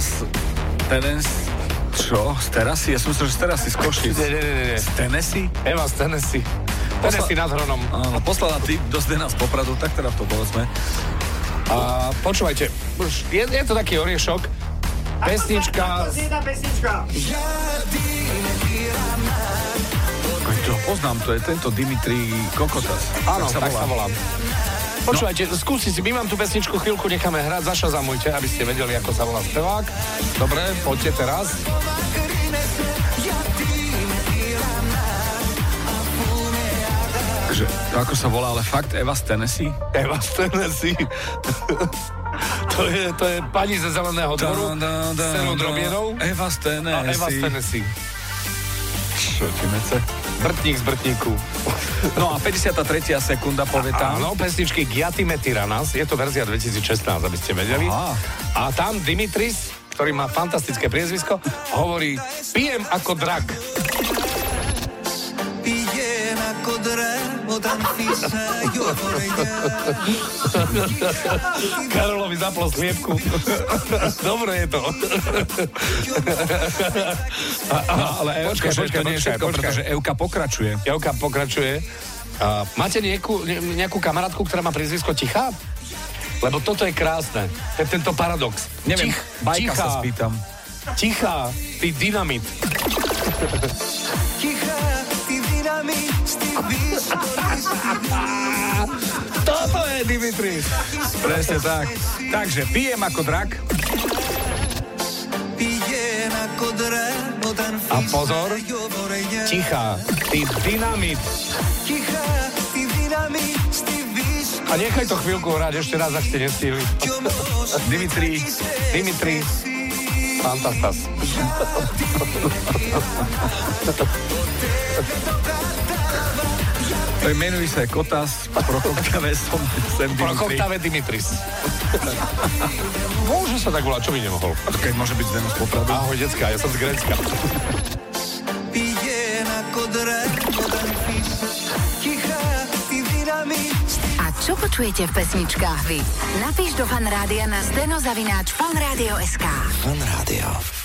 z Tenes... Čo? Z terasy? Ja som myslel, že z terasy z Košic. Nie, nie, nie, nie. Z Tennessee? Eva z Tennessee. Tennessee nad Hronom. Áno, poslala tým do Zdena z Popradu, tak teda to povedzme. A počúvajte, už je, je to taký oriešok. Pesnička... Jedna pesnička. Poznám, to je tento Dimitri Kokotas. Áno, tak sa volám. Počúvajte, skúsi si, my vám tú pesničku chvíľku necháme hrať, zašazamujte, aby ste vedeli, ako sa volá spevák. Dobre, poďte teraz. Takže, ako sa volá, ale fakt Eva z Tennessee? Eva z Tennessee. to, je, to je pani ze Zeleného dvoru s celou drobienou. Eva z A Tennessee. Eva z Tennessee. Čo mece? Brtník z Brtníku. No a 53. sekunda povie tam. Áno, pesničky Giatime Tyranas, je to verzia 2016, aby ste vedeli. Aha. A tam Dimitris, ktorý má fantastické priezvisko, hovorí pijem ako drak. Pijem ako drev, όταν φύσαγε ο Karolovi zaplo sliepku. Dobre je to. No, ale Evka, Počkaj, že počkaj, to nie je počkaj, všetko, počkaj. pretože Evka pokračuje. Javka pokračuje. A máte nejakú, ne, nejakú kamarátku, ktorá má priezvisko Tichá? Lebo toto je krásne. To je tento paradox. Neviem, Tich, bajka tichá, sa spýtam. Tichá, ty dynamit. Κι Toto je Dimitri Presne tak. Takže pijem ako drak. A pozor, tichá, ty dynamit. A nechaj to chvíľku hrať ešte raz, ak ste nestihli. Dimitri, Dimitri, Fantastas. Menuj sa Kotas, Prokoptave som sem Prokoptave Dimitris. Môže sa tak volať, čo by nemohol? Keď môže byť zem z Ahoj, decka, ja som z Grécka. A čo počujete v pesničkách vy? Napíš do fanrádia na steno zavináč fanradio.sk Fanrádio.